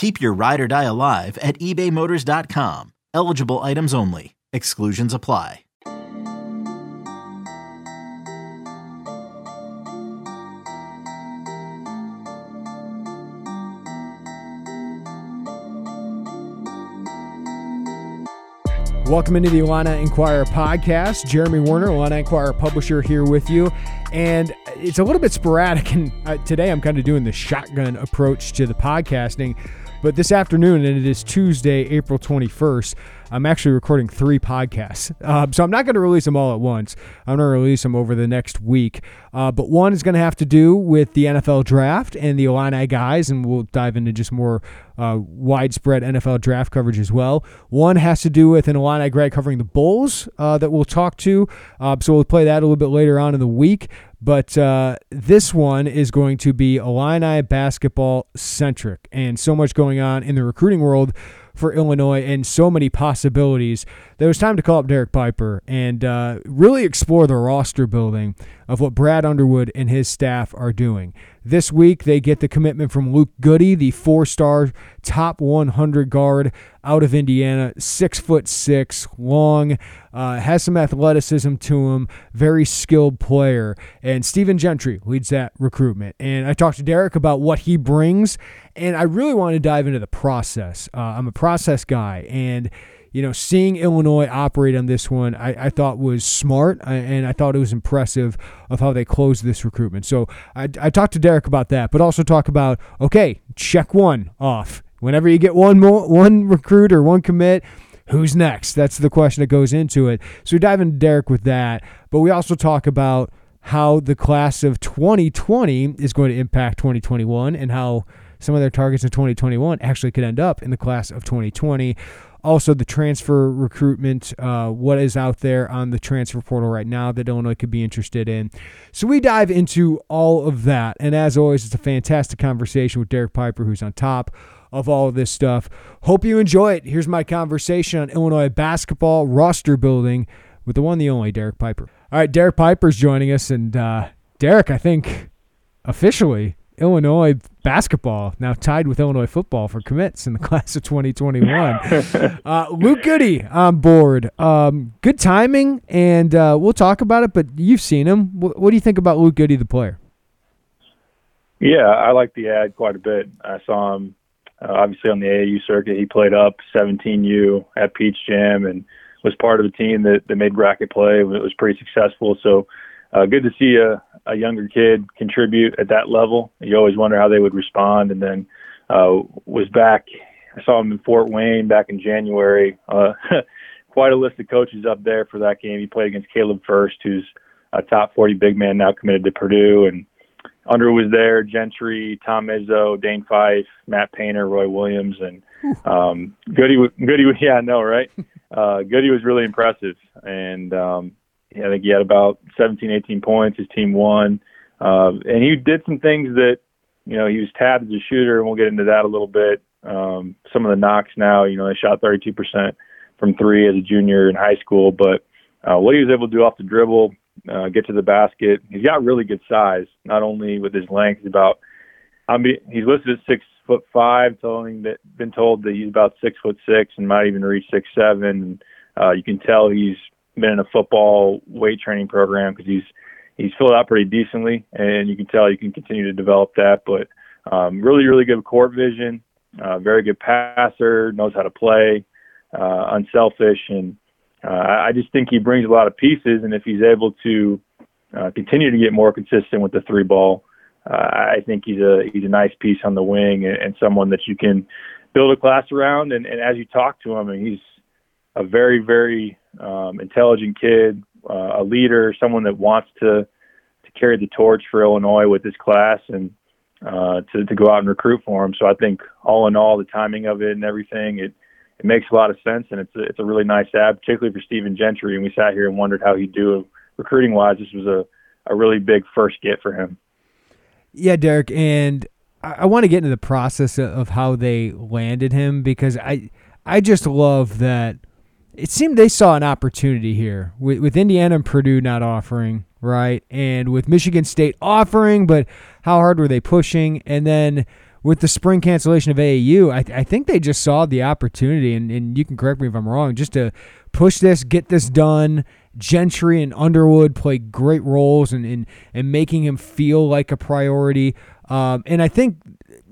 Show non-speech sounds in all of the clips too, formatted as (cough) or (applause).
Keep your ride or die alive at ebaymotors.com. Eligible items only. Exclusions apply. Welcome into the Illini Inquirer podcast. Jeremy Werner, Illini Inquirer publisher, here with you. And it's a little bit sporadic. And uh, today I'm kind of doing the shotgun approach to the podcasting. But this afternoon, and it is Tuesday, April 21st, I'm actually recording three podcasts. Uh, so I'm not going to release them all at once. I'm going to release them over the next week. Uh, but one is going to have to do with the NFL draft and the Illini guys, and we'll dive into just more uh, widespread NFL draft coverage as well. One has to do with an Illini grad covering the Bulls uh, that we'll talk to. Uh, so we'll play that a little bit later on in the week. But uh, this one is going to be Illini basketball centric, and so much going on in the recruiting world for Illinois and so many possibilities. There was time to call up Derek Piper and uh, really explore the roster building of what Brad Underwood and his staff are doing. This week, they get the commitment from Luke Goody, the four-star top 100 guard out of Indiana, six foot six, long, uh, has some athleticism to him, very skilled player. And Stephen Gentry leads that recruitment. And I talked to Derek about what he brings, and I really want to dive into the process. Uh, I'm a process guy, and you know, seeing Illinois operate on this one, I, I thought was smart, uh, and I thought it was impressive of how they closed this recruitment. So I, I talked to Derek about that, but also talk about okay, check one off. Whenever you get one more, one recruit or one commit, who's next? That's the question that goes into it. So we dive into Derek with that, but we also talk about how the class of 2020 is going to impact 2021 and how some of their targets in 2021 actually could end up in the class of 2020 also the transfer recruitment, uh, what is out there on the transfer portal right now that Illinois could be interested in. So we dive into all of that. And as always, it's a fantastic conversation with Derek Piper, who's on top of all of this stuff. Hope you enjoy it. Here's my conversation on Illinois basketball roster building with the one, the only Derek Piper. All right, Derek Piper's joining us. And uh, Derek, I think officially Illinois basketball now tied with Illinois football for commits in the (laughs) class of 2021. (laughs) uh, Luke Goody on board. Um, good timing, and uh, we'll talk about it. But you've seen him. What, what do you think about Luke Goody, the player? Yeah, I like the ad quite a bit. I saw him uh, obviously on the AAU circuit. He played up 17U at Peach Jam and was part of a team that, that made bracket play. It was pretty successful. So uh, good to see a, a younger kid contribute at that level. You always wonder how they would respond. And then uh, was back. I saw him in Fort Wayne back in January. Uh, (laughs) quite a list of coaches up there for that game. He played against Caleb Furst, who's a top 40 big man now committed to Purdue, and Under was there. Gentry, Tom Izzo, Dane Fife, Matt Painter, Roy Williams, and (laughs) um, Goody. Goode, (laughs) yeah, I know, right? Uh, Goode was really impressive, and um, I think he had about 17, 18 points. His team won. Uh, and he did some things that, you know, he was tabbed as a shooter, and we'll get into that a little bit. Um, some of the knocks now, you know, they shot 32% from three as a junior in high school, but uh, what he was able to do off the dribble, uh, get to the basket, he's got really good size, not only with his length, he's about, I mean, he's listed at six foot five, telling that, been told that he's about six foot six and might even reach six seven. Uh, you can tell he's been in a football weight training program because he's he's filled out pretty decently, and you can tell you can continue to develop that. But um, really, really good court vision, uh, very good passer, knows how to play, uh, unselfish, and uh, I just think he brings a lot of pieces. And if he's able to uh, continue to get more consistent with the three ball. Uh, I think he's a he's a nice piece on the wing and, and someone that you can build a class around. And, and as you talk to him, and he's a very very um, intelligent kid, uh, a leader, someone that wants to to carry the torch for Illinois with his class and uh, to to go out and recruit for him. So I think all in all, the timing of it and everything, it it makes a lot of sense, and it's a, it's a really nice ad, particularly for Stephen Gentry. And we sat here and wondered how he'd do recruiting wise. This was a a really big first get for him. Yeah, Derek, and I, I want to get into the process of how they landed him because I I just love that it seemed they saw an opportunity here with, with Indiana and Purdue not offering, right? And with Michigan State offering, but how hard were they pushing? And then with the spring cancellation of AAU, I, I think they just saw the opportunity, and, and you can correct me if I'm wrong, just to push this, get this done. Gentry and Underwood play great roles in, in, in making him feel like a priority. Um, and I think,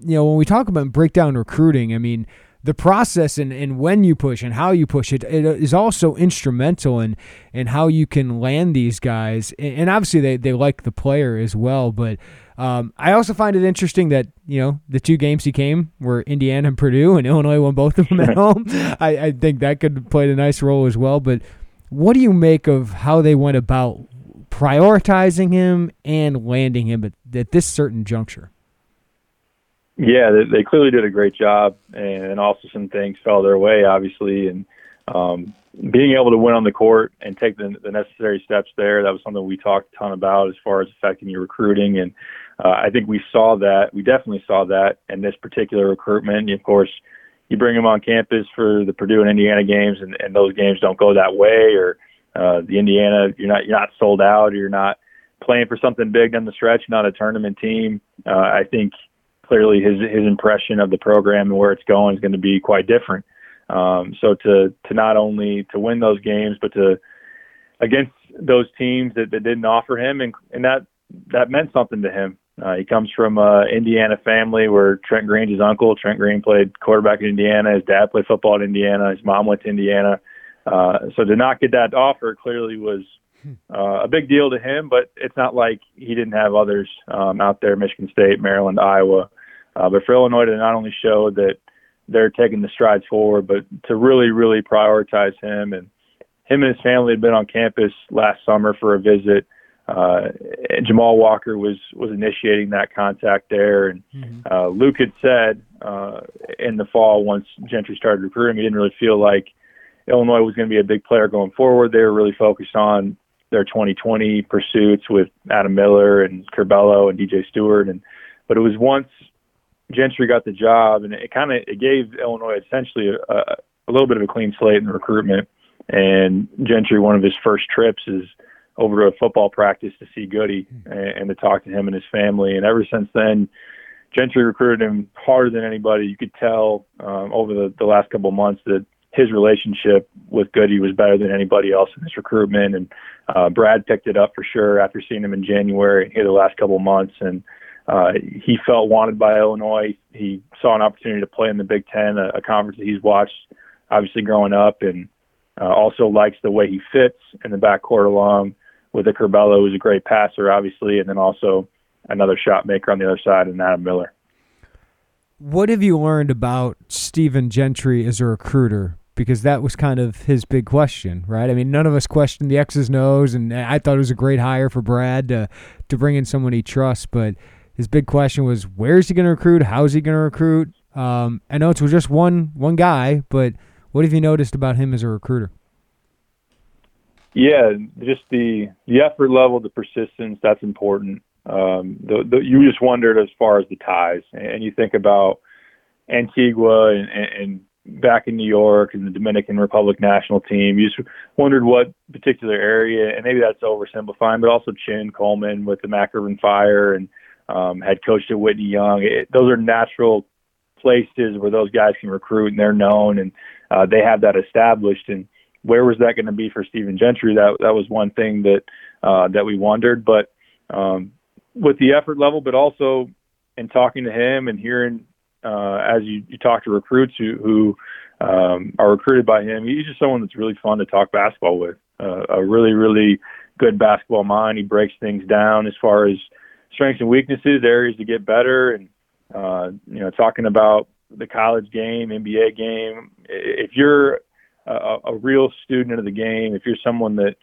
you know, when we talk about breakdown recruiting, I mean, the process and, and when you push and how you push it, it is also instrumental in, in how you can land these guys. And obviously, they, they like the player as well. But um, I also find it interesting that, you know, the two games he came were Indiana and Purdue, and Illinois won both of them at home. (laughs) I, I think that could play a nice role as well. But what do you make of how they went about prioritizing him and landing him at, at this certain juncture? Yeah, they, they clearly did a great job, and also some things fell their way, obviously, and um, being able to win on the court and take the, the necessary steps there. That was something we talked a ton about as far as affecting your recruiting, and uh, I think we saw that. We definitely saw that in this particular recruitment. And of course, you bring them on campus for the Purdue and Indiana games, and, and those games don't go that way, or uh, the Indiana, you're not you're not sold out, or you're not playing for something big down the stretch, not a tournament team. Uh, I think clearly his his impression of the program and where it's going is going to be quite different. Um, so to to not only to win those games, but to against those teams that, that didn't offer him, and and that that meant something to him. Uh, he comes from a Indiana family where Trent Green's his uncle. Trent Green played quarterback in Indiana. His dad played football at Indiana. His mom went to Indiana. Uh, so to not get that offer clearly was uh, a big deal to him. But it's not like he didn't have others um, out there: Michigan State, Maryland, Iowa. Uh, but for Illinois to not only show that they're taking the strides forward, but to really, really prioritize him and him and his family had been on campus last summer for a visit. Uh, Jamall Walker was was initiating that contact there, and mm-hmm. uh, Luke had said uh, in the fall once Gentry started recruiting, he didn't really feel like Illinois was going to be a big player going forward. They were really focused on their 2020 pursuits with Adam Miller and Curbelo and DJ Steward, and but it was once Gentry got the job, and it kind of it gave Illinois essentially a, a little bit of a clean slate in recruitment. And Gentry, one of his first trips is over to a football practice to see Goody and, and to talk to him and his family. And ever since then, Gentry recruited him harder than anybody. You could tell um, over the, the last couple of months that his relationship with Goody was better than anybody else in this recruitment. And uh, Brad picked it up for sure after seeing him in January here the last couple of months. And uh, he felt wanted by Illinois. He saw an opportunity to play in the Big Ten, a, a conference that he's watched obviously growing up, and uh, also likes the way he fits in the backcourt along with a Curbelo, who's a great passer, obviously, and then also another shot maker on the other side, and Adam Miller. What have you learned about Stephen Gentry as a recruiter? Because that was kind of his big question, right? I mean, none of us questioned the X's O's, and I thought it was a great hire for Brad to to bring in someone he trusts, but his big question was where is he going to recruit? How is he going to recruit? Um, I know it was just one one guy, but what have you noticed about him as a recruiter? Yeah, just the the effort level, the persistence. That's important. Um, the, the, you just wondered as far as the ties, and you think about Antigua and, and back in New York and the Dominican Republic national team. You just wondered what particular area, and maybe that's oversimplifying, but also Chin Coleman with the Mac Fire and um, had coached at Whitney Young. It, those are natural places where those guys can recruit and they're known and uh, they have that established. And where was that going to be for Stephen Gentry? That that was one thing that uh, that we wondered. But um, with the effort level, but also in talking to him and hearing uh, as you, you talk to recruits who, who um, are recruited by him, he's just someone that's really fun to talk basketball with. Uh, a really, really good basketball mind. He breaks things down as far as strengths and weaknesses, areas to get better, and uh, you know, talking about the college game, NBA game. If you're a, a real student of the game, if you're someone that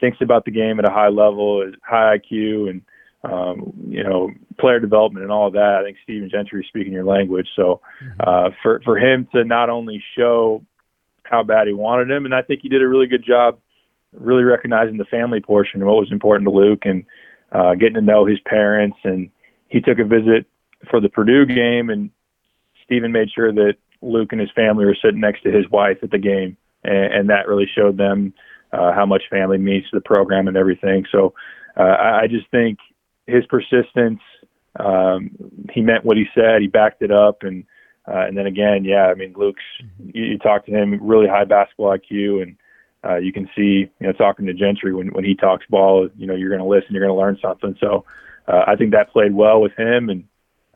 thinks about the game at a high level, high IQ, and um, you know, player development and all of that. I think Stephen Gentry is speaking your language. So mm-hmm. uh, for for him to not only show how bad he wanted him, and I think he did a really good job, really recognizing the family portion and what was important to Luke, and uh, getting to know his parents. And he took a visit for the Purdue game, and Stephen made sure that Luke and his family were sitting next to his wife at the game, and, and that really showed them uh, how much family means to the program and everything. So uh, I, I just think his persistence. Um, he meant what he said. He backed it up, and uh, and then again, yeah, I mean, Luke's. You, you talk to him, really high basketball IQ, and uh, you can see, you know, talking to Gentry when when he talks ball, you know, you're going to listen, you're going to learn something. So uh, I think that played well with him, and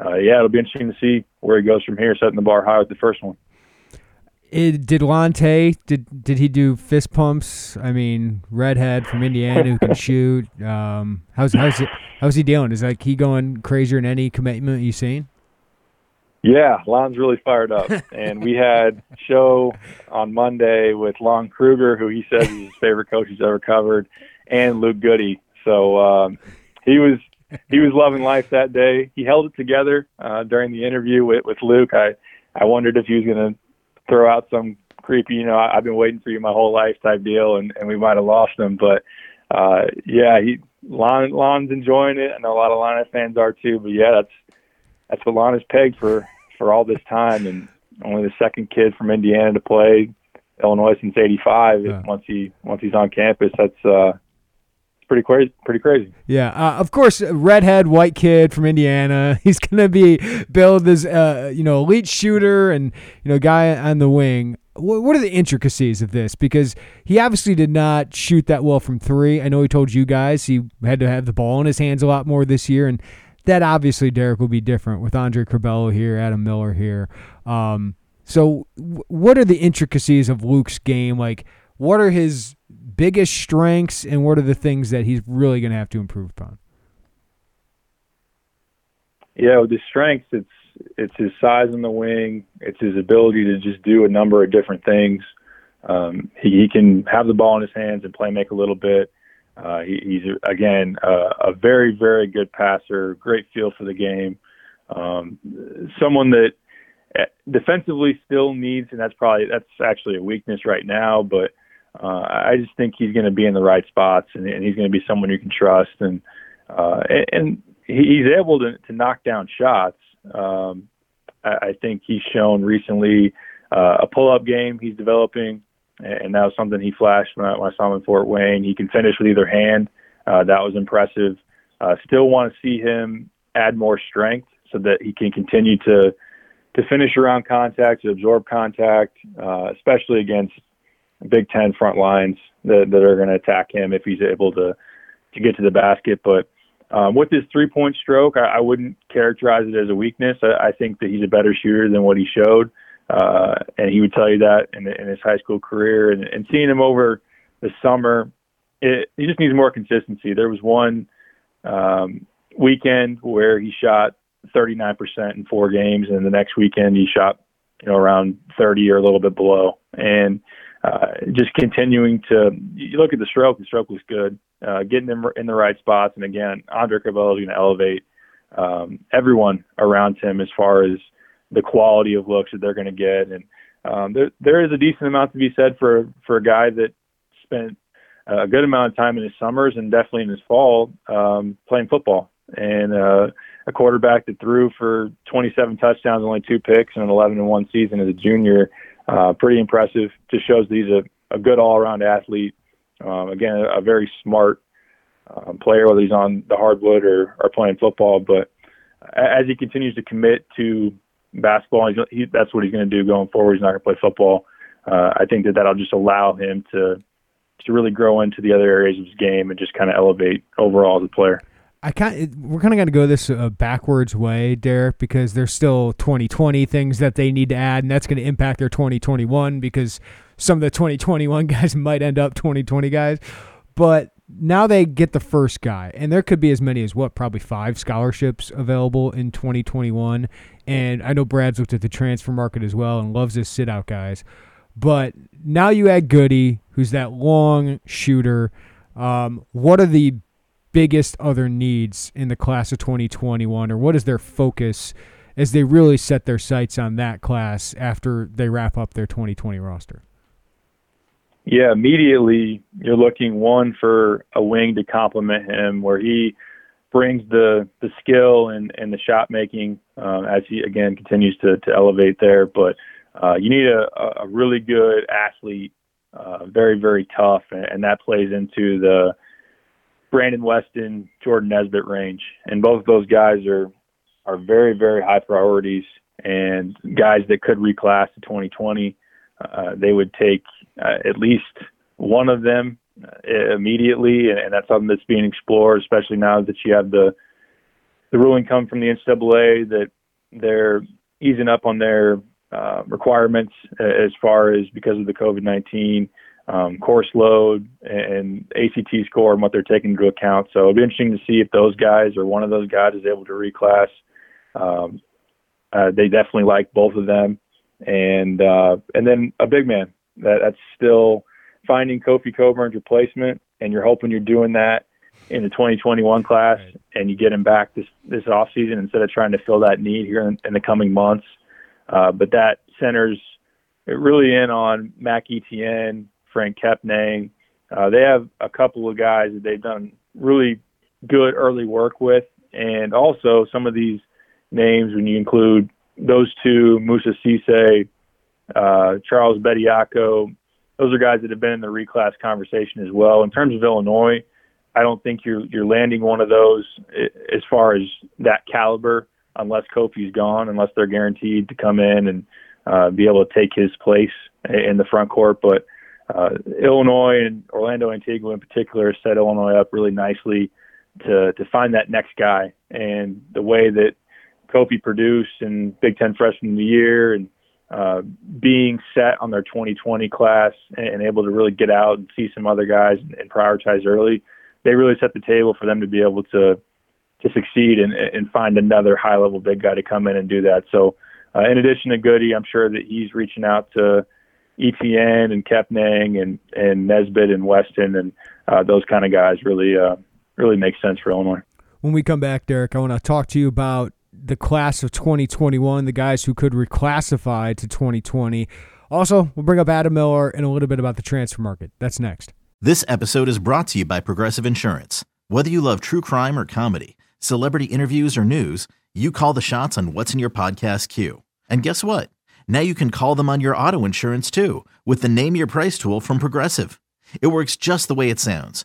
uh, yeah, it'll be interesting to see where he goes from here, setting the bar high with the first one. It, did Lante did did he do fist pumps? I mean, redhead from Indiana who can (laughs) shoot. Um, how's how's it, how's he dealing? Is like he going crazier than any commitment you've seen? Yeah, Lon's really fired up, (laughs) and we had show on Monday with Lon Kruger, who he says is his favorite coach he's ever covered, and Luke Goody. So um, he was he was loving life that day. He held it together uh, during the interview with with Luke. I I wondered if he was going to throw out some creepy, you know, I, I've been waiting for you my whole life type deal, and and we might have lost him, but uh, yeah, he Lon Lon's enjoying it. I know a lot of Lon fans are too, but yeah, that's that's what Lon has pegged for for all this time, and only the second kid from Indiana to play Illinois since '85. Yeah. Once he once he's on campus, that's uh, pretty crazy. Pretty crazy. Yeah, uh, of course, redhead white kid from Indiana. (laughs) He's gonna be billed as uh, you know elite shooter and you know guy on the wing. What, what are the intricacies of this? Because he obviously did not shoot that well from three. I know he told you guys he had to have the ball in his hands a lot more this year, and that obviously Derek will be different with Andre Curbelo here, Adam Miller here. Um, so, w- what are the intricacies of Luke's game? Like, what are his biggest strengths and what are the things that he's really going to have to improve upon? Yeah, with his strengths, it's it's his size in the wing. It's his ability to just do a number of different things. Um, he, he can have the ball in his hands and play make a little bit. Uh, he, he's again uh, a very very good passer, great feel for the game. Um, someone that eh, defensively still needs, and that's probably that's actually a weakness right now, but uh, I just think he's going to be in the right spots, and, and he's going to be someone you can trust, and uh, and he's able to, to knock down shots. Um, I, I think he's shown recently uh, a pull-up game he's developing, and that was something he flashed when I, when I saw him in Fort Wayne. He can finish with either hand. Uh, that was impressive. Uh, still want to see him add more strength so that he can continue to to finish around contact, to absorb contact, uh, especially against Big Ten front lines that, that are going to attack him if he's able to to get to the basket. But um, with his three point stroke, I, I wouldn't characterize it as a weakness. I, I think that he's a better shooter than what he showed, uh, and he would tell you that in, in his high school career. And, and seeing him over the summer, it, he just needs more consistency. There was one um, weekend where he shot 39% in four games, and the next weekend he shot you know around 30 or a little bit below. And uh, just continuing to you look at the stroke. The stroke was good, uh, getting them in the right spots. And again, Andre Curbelo is going to elevate um, everyone around him as far as the quality of looks that they're going to get. And um, there there is a decent amount to be said for for a guy that spent a good amount of time in his summers and definitely in his fall um, playing football. And uh, a quarterback that threw for 27 touchdowns, only two picks, and an 11 and one season as a junior uh, pretty impressive. Just shows that he's a, a good all-around athlete. Um, again, a, a very smart um, player, whether he's on the hardwood or, or playing football. But as he continues to commit to basketball, he, that's what he's going to do going forward. He's not going to play football. Uh, I think that that'll just allow him to to really grow into the other areas of his game and just kind of elevate overall as a player. I kind we're kind of going to go this uh, backwards way, Derek, because there's still 2020 things that they need to add, and that's going to impact their 2021 because some of the 2021 (laughs) guys might end up 2020 guys. But now they get the first guy, and there could be as many as what, probably five scholarships available in 2021. And I know Brad's looked at the transfer market as well and loves his sit out guys. But now you add Goody, who's that long shooter. Um, what are the biggest other needs in the class of 2021, or what is their focus as they really set their sights on that class after they wrap up their 2020 roster? Yeah, immediately you're looking one for a wing to complement him, where he brings the the skill and and the shot making um, as he again continues to to elevate there. But uh, you need a a really good athlete, uh, very very tough, and, and that plays into the Brandon Weston, Jordan Nesbitt range, and both of those guys are are very very high priorities and guys that could reclass to 2020. Uh, they would take uh, at least one of them uh, immediately, and, and that's something that's being explored, especially now that you have the the ruling come from the NCAA that they're easing up on their uh, requirements as far as because of the COVID 19 um, course load and ACT score and what they're taking into account. So it'll be interesting to see if those guys or one of those guys is able to reclass. Um, uh, they definitely like both of them, and uh, and then a big man that that's still finding Kofi Cockburn's replacement, and you're hoping you're doing that in the 2021 class, right. and you get him back this this off season instead of trying to fill that need here in, in the coming months. Uh, but that centers really in on Mac Etienne, Frank Kepnang. Uh, they have a couple of guys that they've done really good early work with, and also some of these names when you include those two, Moussa Cisse, uh, Charles Bediako, those are guys that have been in the reclass conversation as well. In terms of Illinois, I don't think you're you're landing one of those as far as that caliber unless Kofi's gone, unless they're guaranteed to come in and uh, be able to take his place in the front court. But uh, Illinois and Orlando Antigua in particular set Illinois up really nicely to to find that next guy. And the way that Kofi produced and Big Ten Freshman of the Year and uh, being set on their 2020 class and, and, able to really get out and see some other guys and, and, prioritize early, they really set the table for them to be able to to succeed and, and find another high level big guy to come in and do that. So, uh, in addition to Goody, I'm sure that he's reaching out to Etienne and Kepnang and and Nesbitt and Weston and uh, those kind of guys really uh, really make sense for Illinois. When we come back, Derek, I want to talk to you about the class of 2021, the guys who could reclassify to 2020. Also, we'll bring up Adam Miller and a little bit about the transfer market. That's next. This episode is brought to you by Progressive Insurance. Whether you love true crime or comedy, celebrity interviews or news, you call the shots on what's in your podcast queue. And guess what? Now you can call them on your auto insurance too with the Name Your Price tool from Progressive. It works just the way it sounds.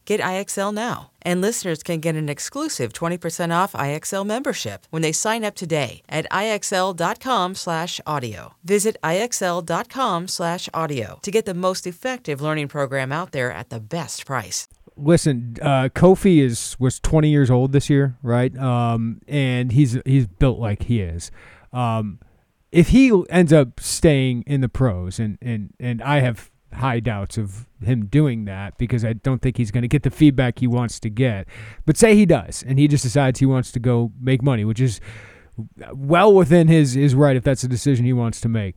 Get IXL now. And listeners can get an exclusive 20% off IXL membership when they sign up today at IXL.com/audio. Visit IXL.com/audio to get the most effective learning program out there at the best price. Listen, uh, Kofi is was 20 years old this year, right? Um, and he's he's built like he is. Um, if he ends up staying in the pros, and and and I have high doubts of him doing that because I don't think he's going to get the feedback he wants to get. But say he does, and he just decides he wants to go make money, which is well within his his right if that's a decision he wants to make.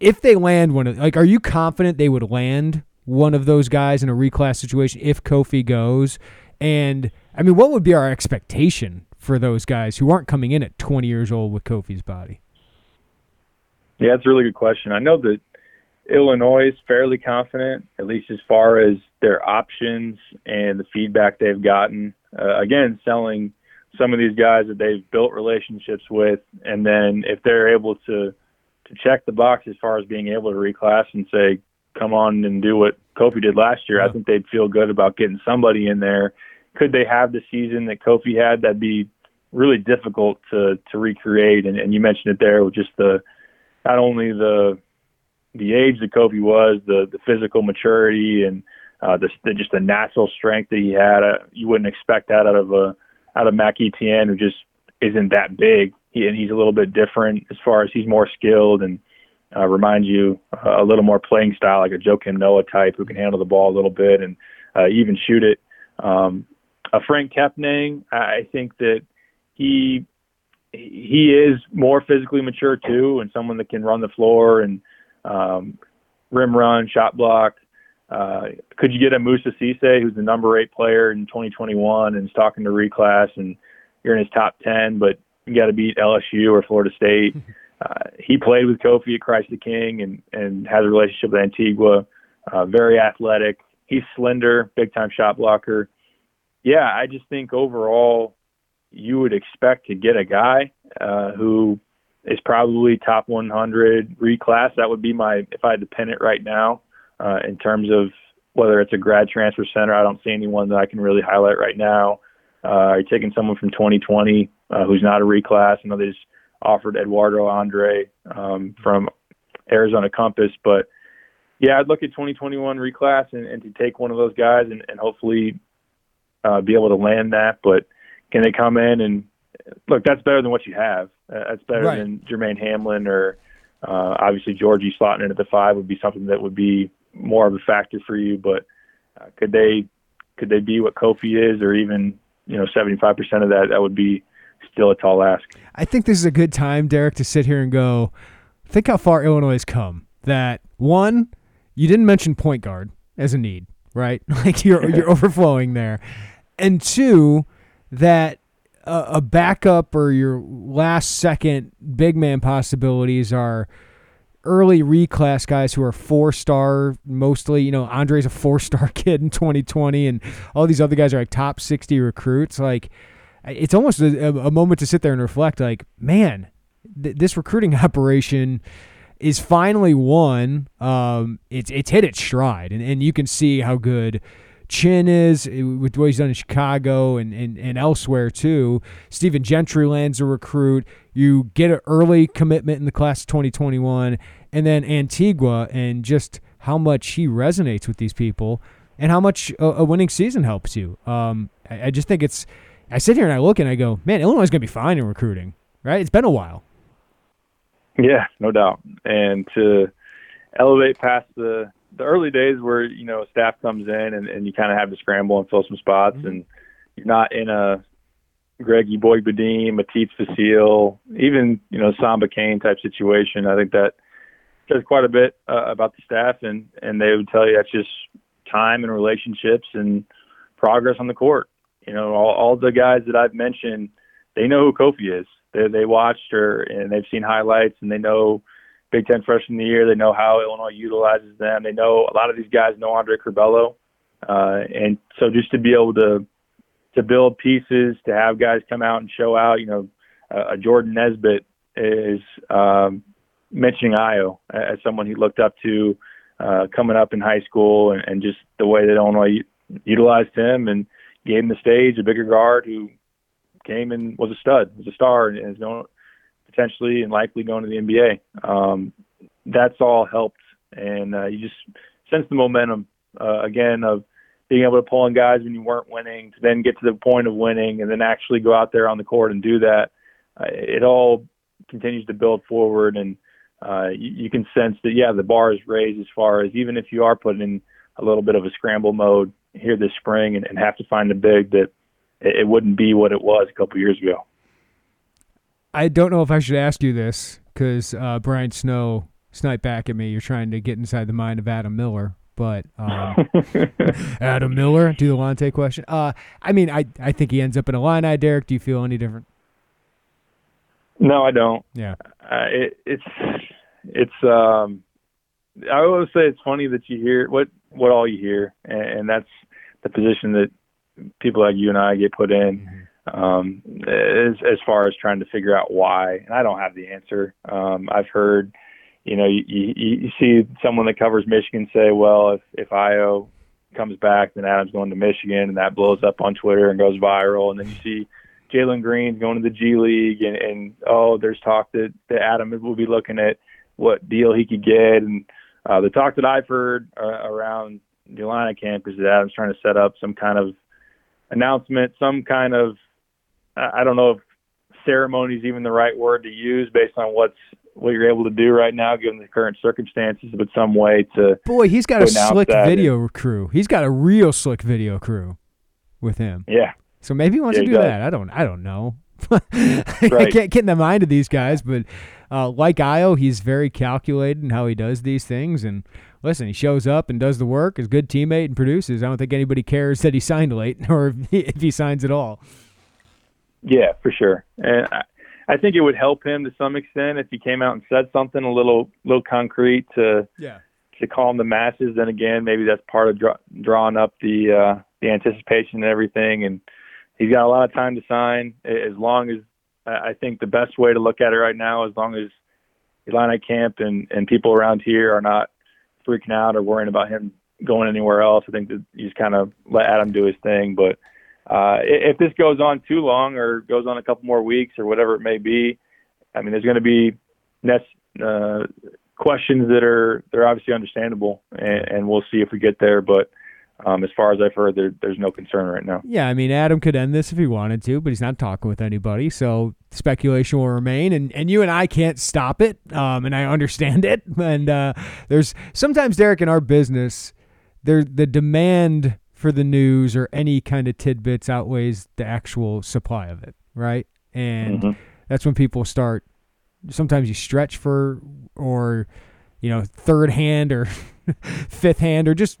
If they land one of like, are you confident they would land one of those guys in a reclass situation if Kofi goes? And I mean, what would be our expectation for those guys who aren't coming in at 20 years old with Kofi's body? Yeah, that's a really good question. I know that Illinois is fairly confident, at least as far as their options and the feedback they've gotten. Uh, again, selling some of these guys that they've built relationships with, and then if they're able to to check the box as far as being able to reclass and say, come on and do what Kofi did last year, yeah. I think they'd feel good about getting somebody in there. Could they have the season that Kofi had? That'd be really difficult to to recreate. And, and you mentioned it there with just the not only the the age that Kofi was, the the physical maturity, and uh, the, the just the natural strength that he had. Uh, you wouldn't expect that out of a out of Mac Etienne, who just isn't that big. He, and he's a little bit different as far as he's more skilled and uh, reminds you uh, a little more playing style, like a Joakim Noah type, who can handle the ball a little bit and uh, even shoot it. Um, a Frank Kepnang, I think that he he is more physically mature too, and someone that can run the floor and um, rim run, shot block. Uh, could you get a Moussa Cisse, who's the number eight player in 2021 and is talking to reclass, and you're in his top 10, but you got to beat LSU or Florida State. (laughs) Uh, he played with Kofi at Christ the King and and has a relationship with Antigua. Uh, very athletic. He's slender, big time shot blocker. Yeah, I just think overall you would expect to get a guy uh, who is probably top 100 reclass. That would be my if I had to pin it right now uh, in terms of whether it's a grad transfer center. I don't see anyone that I can really highlight right now. Uh, are you taking someone from 2020 uh, who's not a reclass? I know they just offered Eduardo Andre um, from Arizona Compass, but yeah, I'd look at 2021 reclass and, and to take one of those guys and, and hopefully uh, be able to land that. But can they come in and look? That's better than what you have. Uh, that's better right. than Jermaine Hamlin or uh, obviously Giorgi slotting in at the five would be something that would be more of a factor for you. But uh, could they could they be what Kofi is, or even you know 75% of that? That would be still a tall ask. I think this is a good time, Derek, to sit here and go. Think how far Illinois has come. That one, you didn't mention point guard as a need, right? (laughs) Like you're you're (laughs) overflowing there, and two, that a, backup or your last second big man possibilities are early reclass guys who are four star mostly. You know, Andre's a four star (laughs) kid in 2020, and all these other guys are like top 60 recruits. Like, it's almost a, a moment to sit there and reflect. Like, man, th- this recruiting (laughs) operation is finally won. Um, it's it's hit its stride, and, and you can see how good Chin is eh, with what he's done in Chicago and, and, and elsewhere too. Stephen Gentry lands a recruit. You get an early commitment in the class of 2021, and then Antigua and just how much he resonates with these people and how much a, a winning season helps you. Um, I, I, just think it's. I sit here and I look and I go, man, Illinois is going to be fine in recruiting, right? It's been a while. Yeah, no doubt. And to elevate past the the early days where you know staff comes in and, and you kind of have to scramble and fill some spots, mm-hmm. and you're not in a Greg Eboigbodin, Matic Vesel, even you know Samba Kane type situation. I think that says quite a bit uh, about the staff, and and they would tell you that's just time and relationships and progress on the court. You know, all, all the guys that I've mentioned, they know who Kofi is. They they watched her and they've seen highlights and they know Big Ten freshman of the year. They know how Illinois utilizes them. They know a lot of these guys know Andre Curbelo, uh, and so just to be able to to build pieces, to have guys come out and show out. You know, uh, Jordan Nesbitt is um, mentioning Ayo as someone he looked up to uh, coming up in high school, and, and just the way that Illinois utilized him and gave him the stage, a bigger guard who came and was a stud, was a star, and is known potentially and likely going to the NBA. Um, that's all helped, and uh, you just sense the momentum uh, again of being able to pull in guys when you weren't winning to then get to the point of winning and then actually go out there on the court and do that. Uh, it all continues to build forward, and uh, you, you can sense that yeah, the bar is raised as far as even if you are putting in a little bit of a scramble mode here this spring and, and have to find a big that it, it wouldn't be what it was a couple years ago. I don't know if I should ask you this because uh, Brian Snow sniped back at me. You're trying to get inside the mind of Adam Miller, But um, (laughs) Adam Miller, do the Lante question. Uh, I mean, I I think he ends up in a line. I Derek, do you feel any different? No, I don't. Yeah. Uh, it, it's it's um I always say it's funny that you hear what what all you hear, and, and that's the position that people like you and I get put in. Mm-hmm. Um, as as far as trying to figure out why, and I don't have the answer. Um, I've heard, you know, you, you, you see someone that covers Michigan say, well, if if Ayo comes back, then Adam's going to Michigan, and that blows up on Twitter and goes viral, and then you see Jalen Green going to the G League, and, and oh, there's talk that, that Adam will be looking at what deal he could get, and uh, the talk that I've heard uh, around the Atlanta camp is that Adam's trying to set up some kind of announcement, some kind of I don't know if ceremony is even the right word to use based on what's what you're able to do right now given the current circumstances, but some way to boy, he's got a slick video and, crew. He's got a real slick video crew with him. Yeah. So maybe he wants yeah, to do that. I don't. I don't know. (laughs) right. I can't get in the mind of these guys, but uh, like Ayo, he's very calculated in how he does these things. And listen, he shows up and does the work, is a good teammate, and produces. I don't think anybody cares that he signed late (laughs) or if he, if he signs at all. Yeah, for sure. And I, I think it would help him to some extent if he came out and said something a little, little concrete to Yeah. to calm the masses. Then again, maybe that's part of draw, drawing up the uh, the anticipation and everything. And he's got a lot of time to sign. As long as I I think the best way to look at it right now, as long as Illini camp and and people around here are not freaking out or worrying about him going anywhere else, I think that you just kind of let Adam do his thing. But uh, if this goes on too long or goes on a couple more weeks or whatever it may be, I mean, there's going to be uh, questions that are they're obviously understandable, and, and we'll see if we get there. But um, as far as I've heard, there, there's no concern right now. Yeah, I mean, Adam could end this if he wanted to, but he's not talking with anybody, so speculation will remain. And, and you and I can't stop it, um, and I understand it. (laughs) And uh, there's sometimes, Derek, in our business, there the demand for the news or any kind of tidbits outweighs the actual supply of it, right? And Mhm. that's when people start. Sometimes you stretch for, or you know, third hand or (laughs) fifth hand, or just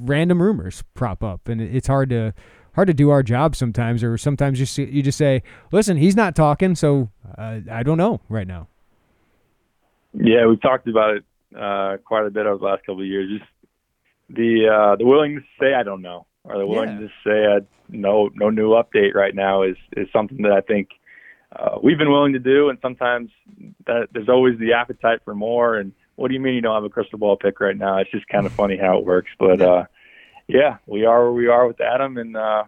random rumors prop up, and it's hard to hard to do our job sometimes. Or sometimes you see, you just say, "Listen, he's not talking, so uh, I don't know right now." Yeah, we've talked about it uh, quite a bit over the last couple of years. Just the uh, the willingness to say I don't know, or the willingness to say uh, no no new update right now is is something that I think uh, we've been willing to do, and sometimes that there's always the appetite for more. And what do you mean you don't have a crystal ball pick right now? It's just kind of funny how it works, but uh, yeah, we are where we are with Adam, and uh,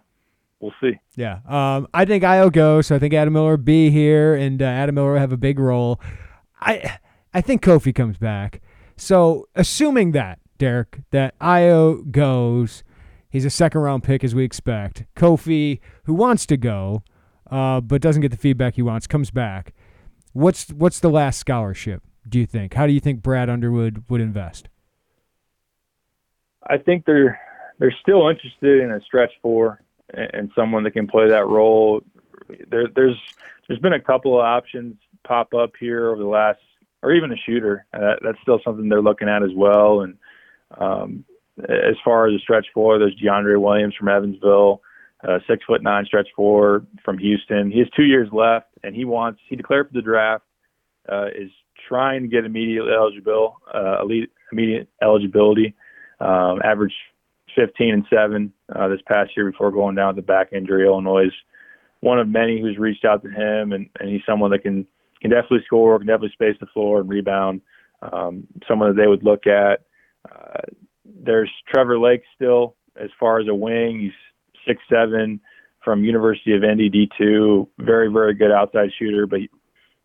we'll see. Yeah, um, I think I'll go. So I think Adam Miller will be here, and uh, Adam Miller will have a big role. I I think Kofi comes back. So assuming that Derek that Ayo goes, he's a second round pick as we expect. Kofi, who wants to go, uh, but doesn't get the feedback he wants, comes back. What's what's the last scholarship? Do you think? How do you think Brad Underwood would invest? I think they're they're still interested in a stretch four and, someone that can play that role. There, there's there's been a couple of options pop up here over the last, or even a shooter. Uh, that's still something they're looking at as well. And um, as far as a stretch four, there's DeAndre Williams from Evansville, uh, six foot nine stretch four from Houston. He has two years left, and he wants he declared for the draft. Uh, is trying to get immediate eligible, uh, elite immediate eligibility. Um, averaged 15 and seven uh, this past year before going down with the back injury. Illinois is one of many who's reached out to him, and, and he's someone that can can definitely score, can definitely space the floor and rebound. Um, someone that they would look at. Uh, there's Trevor Lake still as far as a wing. He's six seven from University of Indy D2. Very very good outside shooter, but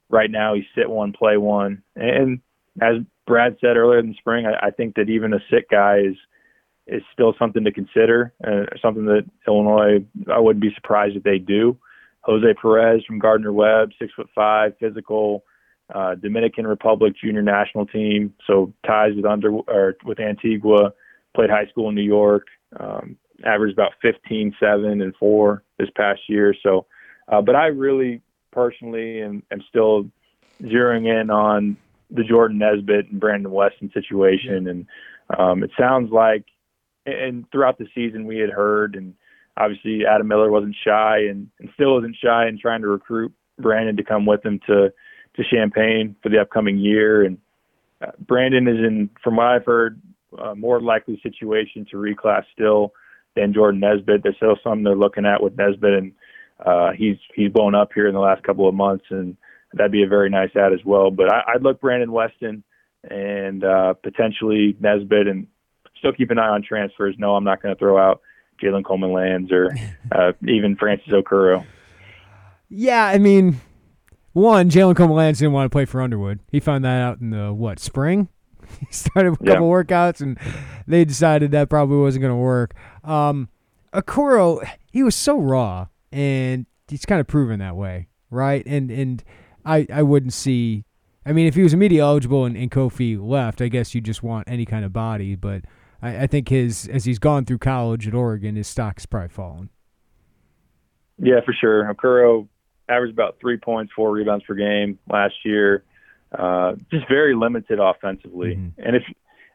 right now he's sit one, play one. And as Brad said earlier in the spring, I, I think that even a sit guy is is still something to consider, uh, something that Illinois I wouldn't be surprised if they do. Jose Perez from Gardner Webb, six foot five, physical, uh, Dominican Republic junior national team, so ties with under or with Antigua. Played high school in New York. Um, averaged about 15, seven, and four this past year. So, uh, but I really personally am, am still zeroing in on the Jordan Nesbitt and Brandon Weston situation, and um, it sounds like, and throughout the season we had heard, and obviously Adam Miller wasn't shy and, and still isn't shy in trying to recruit Brandon to come with him to to Champaign for the upcoming year. And uh, Brandon is in, from what I've heard, a more likely situation to reclass still than Jordan Nesbitt. There's still something they're looking at with Nesbitt, and uh, he's he's blown up here in the last couple of months, and that'd be a very nice add as well. But I, I'd look Brandon Weston and uh, potentially Nesbitt, and still keep an eye on transfers. No, I'm not going to throw out Jalen Coleman Lands or (laughs) uh, even Francis Okoro. Yeah, I mean, one, Jalen Coleman Lands didn't want to play for Underwood. He found that out in the what spring. (laughs) He started a couple workouts, and they decided that probably wasn't going to work. Um, Okoro, he was so raw, and he's kind of proven that way, right? And and I I wouldn't see. I mean, if he was immediately eligible and, and Kofi left, I guess you just want any kind of body. But I, I think his as he's gone through college at Oregon, his stock's probably fallen. Yeah, for sure. Okoro averaged about three points, four rebounds per game last year. Uh, just very limited offensively. Mm-hmm. And if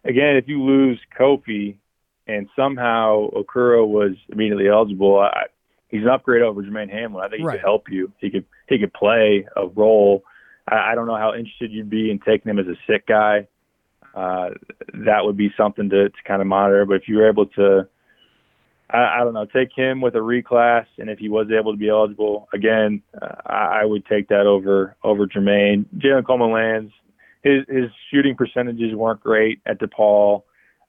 again, if you lose Kofi and somehow Okoro was immediately eligible, I, he's an upgrade over Jermaine Hamlin. I think he right. could help you. He could he could play a role. I, I don't know how interested you'd be in taking him as a sick guy. Uh, that would be something to, to kind of monitor. But if you were able to I, I don't know, take him with a reclass, and if he was able to be eligible again, uh, I, I would take that over over Jermaine. Jalen Coleman Lands, his his shooting percentages weren't great at DePaul.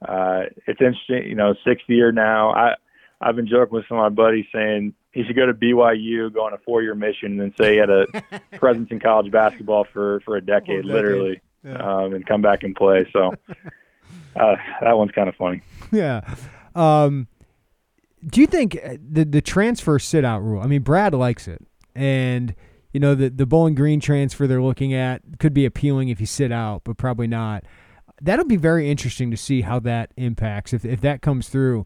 Uh, it's interesting, you know, sixth year now. I I've been joking with some of my buddies saying he should go to BYU, go on a four year mission, and then say he had a (laughs) presence in college basketball for for a decade, literally, yeah. um, and come back and play. So (laughs) uh, that one's kind of funny. Yeah. Um, do you think uh, the the transfer sit out rule? I mean, Brad likes it, and you know the the Bowling Green transfer they're looking at could be appealing if you sit out, but probably not. That'll be very interesting to see how that impacts if if that comes through.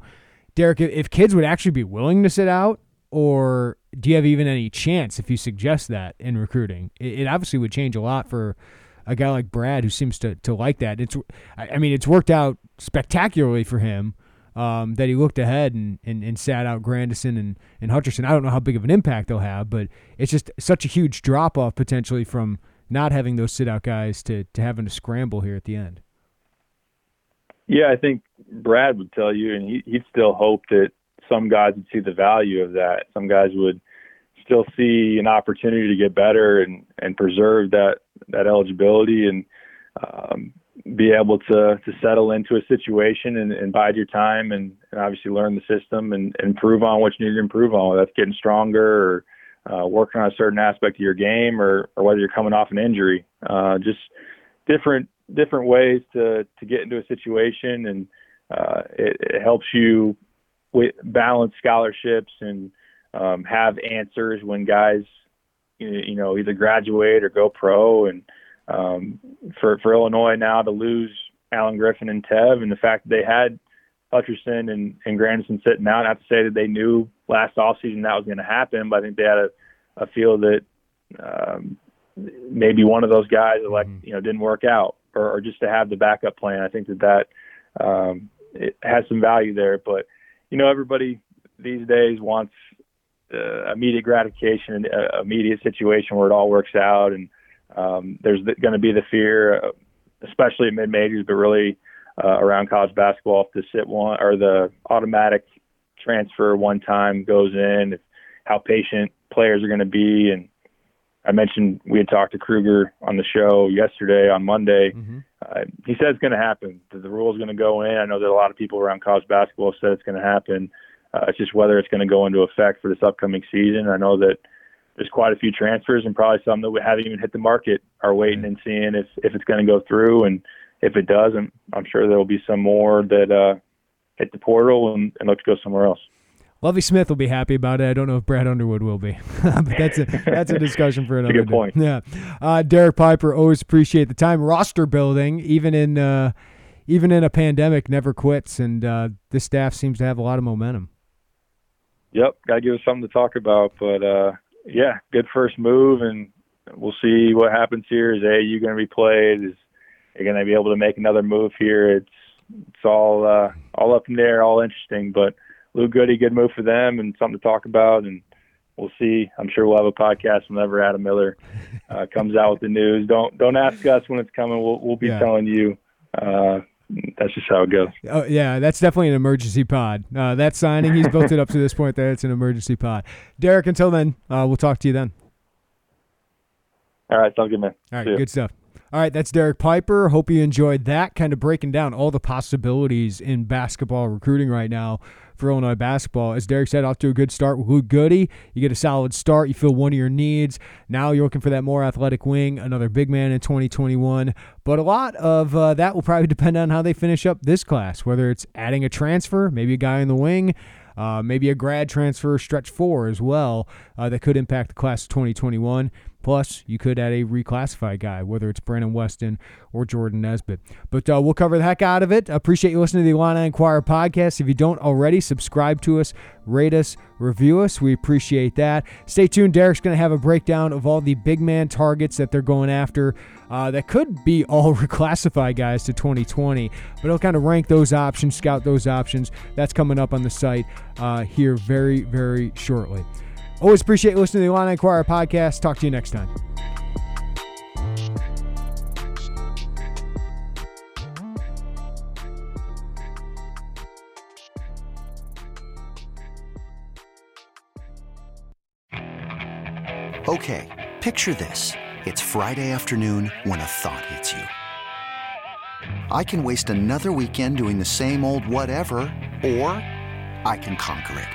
Derek, if kids would actually be willing to sit out, or do you have even any chance if you suggest that in recruiting? It, it obviously would change a lot for a guy like Brad who seems to to like that. It's I mean it's worked out spectacularly for him um, that he looked ahead and, and, and sat out Grandison and, and Hutcherson. I don't know how big of an impact they'll have, but it's just such a huge drop off potentially from not having those sit out guys to, to having to scramble here at the end. Yeah, I think Brad would tell you, and he, he'd still hope that some guys would see the value of that. Some guys would still see an opportunity to get better and, and preserve that, that eligibility. And, um, be able to to settle into a situation and, and bide your time and, and obviously learn the system and, and improve on what you need to improve on. Whether that's getting stronger or uh, working on a certain aspect of your game, or or whether you're coming off an injury. Uh, just different different ways to to get into a situation, and uh, it, it helps you with balance scholarships and um, have answers when guys you know either graduate or go pro and um, for for Illinois now to lose Alan Griffin and Tev, and the fact that they had Hutcherson and, and Grandison sitting out. Not to say that they knew last offseason that was going to happen, but I think they had a, a feel that um, maybe one of those guys like mm-hmm. you know didn't work out, or, or just to have the backup plan. I think that that um, it has some value there. But you know, everybody these days wants uh, immediate gratification and uh, immediate situation where it all works out and um, there's going to be the fear, uh, especially at mid majors, but really uh, around college basketball, if the sit one or the automatic transfer one time goes in, if, how patient players are going to be. And I mentioned we had talked to Kruger on the show yesterday on Monday. Mm-hmm. Uh, he said it's going to happen. The rule is going to go in. I know that a lot of people around college basketball said it's going to happen. Uh, it's just whether it's going to go into effect for this upcoming season. I know that there's quite a few transfers and probably some that we haven't even hit the market are waiting and seeing if if it's going to go through and if it does I'm, sure there will be some more that uh, hit the portal and, and look to go somewhere else. Lovie Smith will be happy about it. I don't know if Brad Underwood will be, (laughs) but that's a that's a discussion for (laughs) another. good point. Yeah, uh, Derek Piper, always appreciate the time. Roster building, even in uh, even in a pandemic, never quits, and uh, this staff seems to have a lot of momentum. Yep, got to give us something to talk about, but uh, yeah, good first move, and we'll see what happens here. Is AAU going to be played? Is they going to be able to make another move here? It's it's all uh, all up in there, all interesting. But Luke Goode, good move for them, and something to talk about. And we'll see. I'm sure we'll have a podcast whenever Adam Miller uh, comes out with the news. Don't don't ask us when it's coming. We'll we'll be Yeah. telling you. Uh, that's just how it goes. Oh, yeah, that's definitely an emergency pod. Uh, that signing, he's built it up to this point that it's an emergency pod. Derek, until then, uh, we'll talk to you then. All right, sounds good, man. All right, See good stuff. All right, that's Derek Piper. Hope you enjoyed that, kind of breaking down all the possibilities in basketball recruiting right now for Illinois basketball. As Derek said, off to a good start with Luke Goode. You get a solid start. You fill one of your needs. Now you're looking for that more athletic wing, another big man in 2021. But a lot of uh, that will probably (laughs) depend on how they finish up this class, whether it's adding a transfer, maybe a guy in the wing, uh, maybe a grad transfer stretch four as well uh, that could impact the class of 2021. Plus, you could add a reclassified guy, whether it's Brandon Weston or Jordan Nesbitt. But uh, we'll cover the heck out of it. Appreciate you listening to the Illini Inquirer podcast. If you don't already, subscribe to us, rate us, review us. We appreciate that. Stay tuned. Derek's going to have a breakdown of all the big man targets that they're going after. Uh, that could be all (laughs) reclassified guys to 2020, but he'll kind of rank those options, scout those options. That's coming up on the site uh, here very, very shortly. Always appreciate listening to the Illini Inquirer podcast. Talk to you next time. Okay, picture this. It's Friday afternoon when a thought hits you. I can waste another weekend doing the same old whatever, or I can conquer it.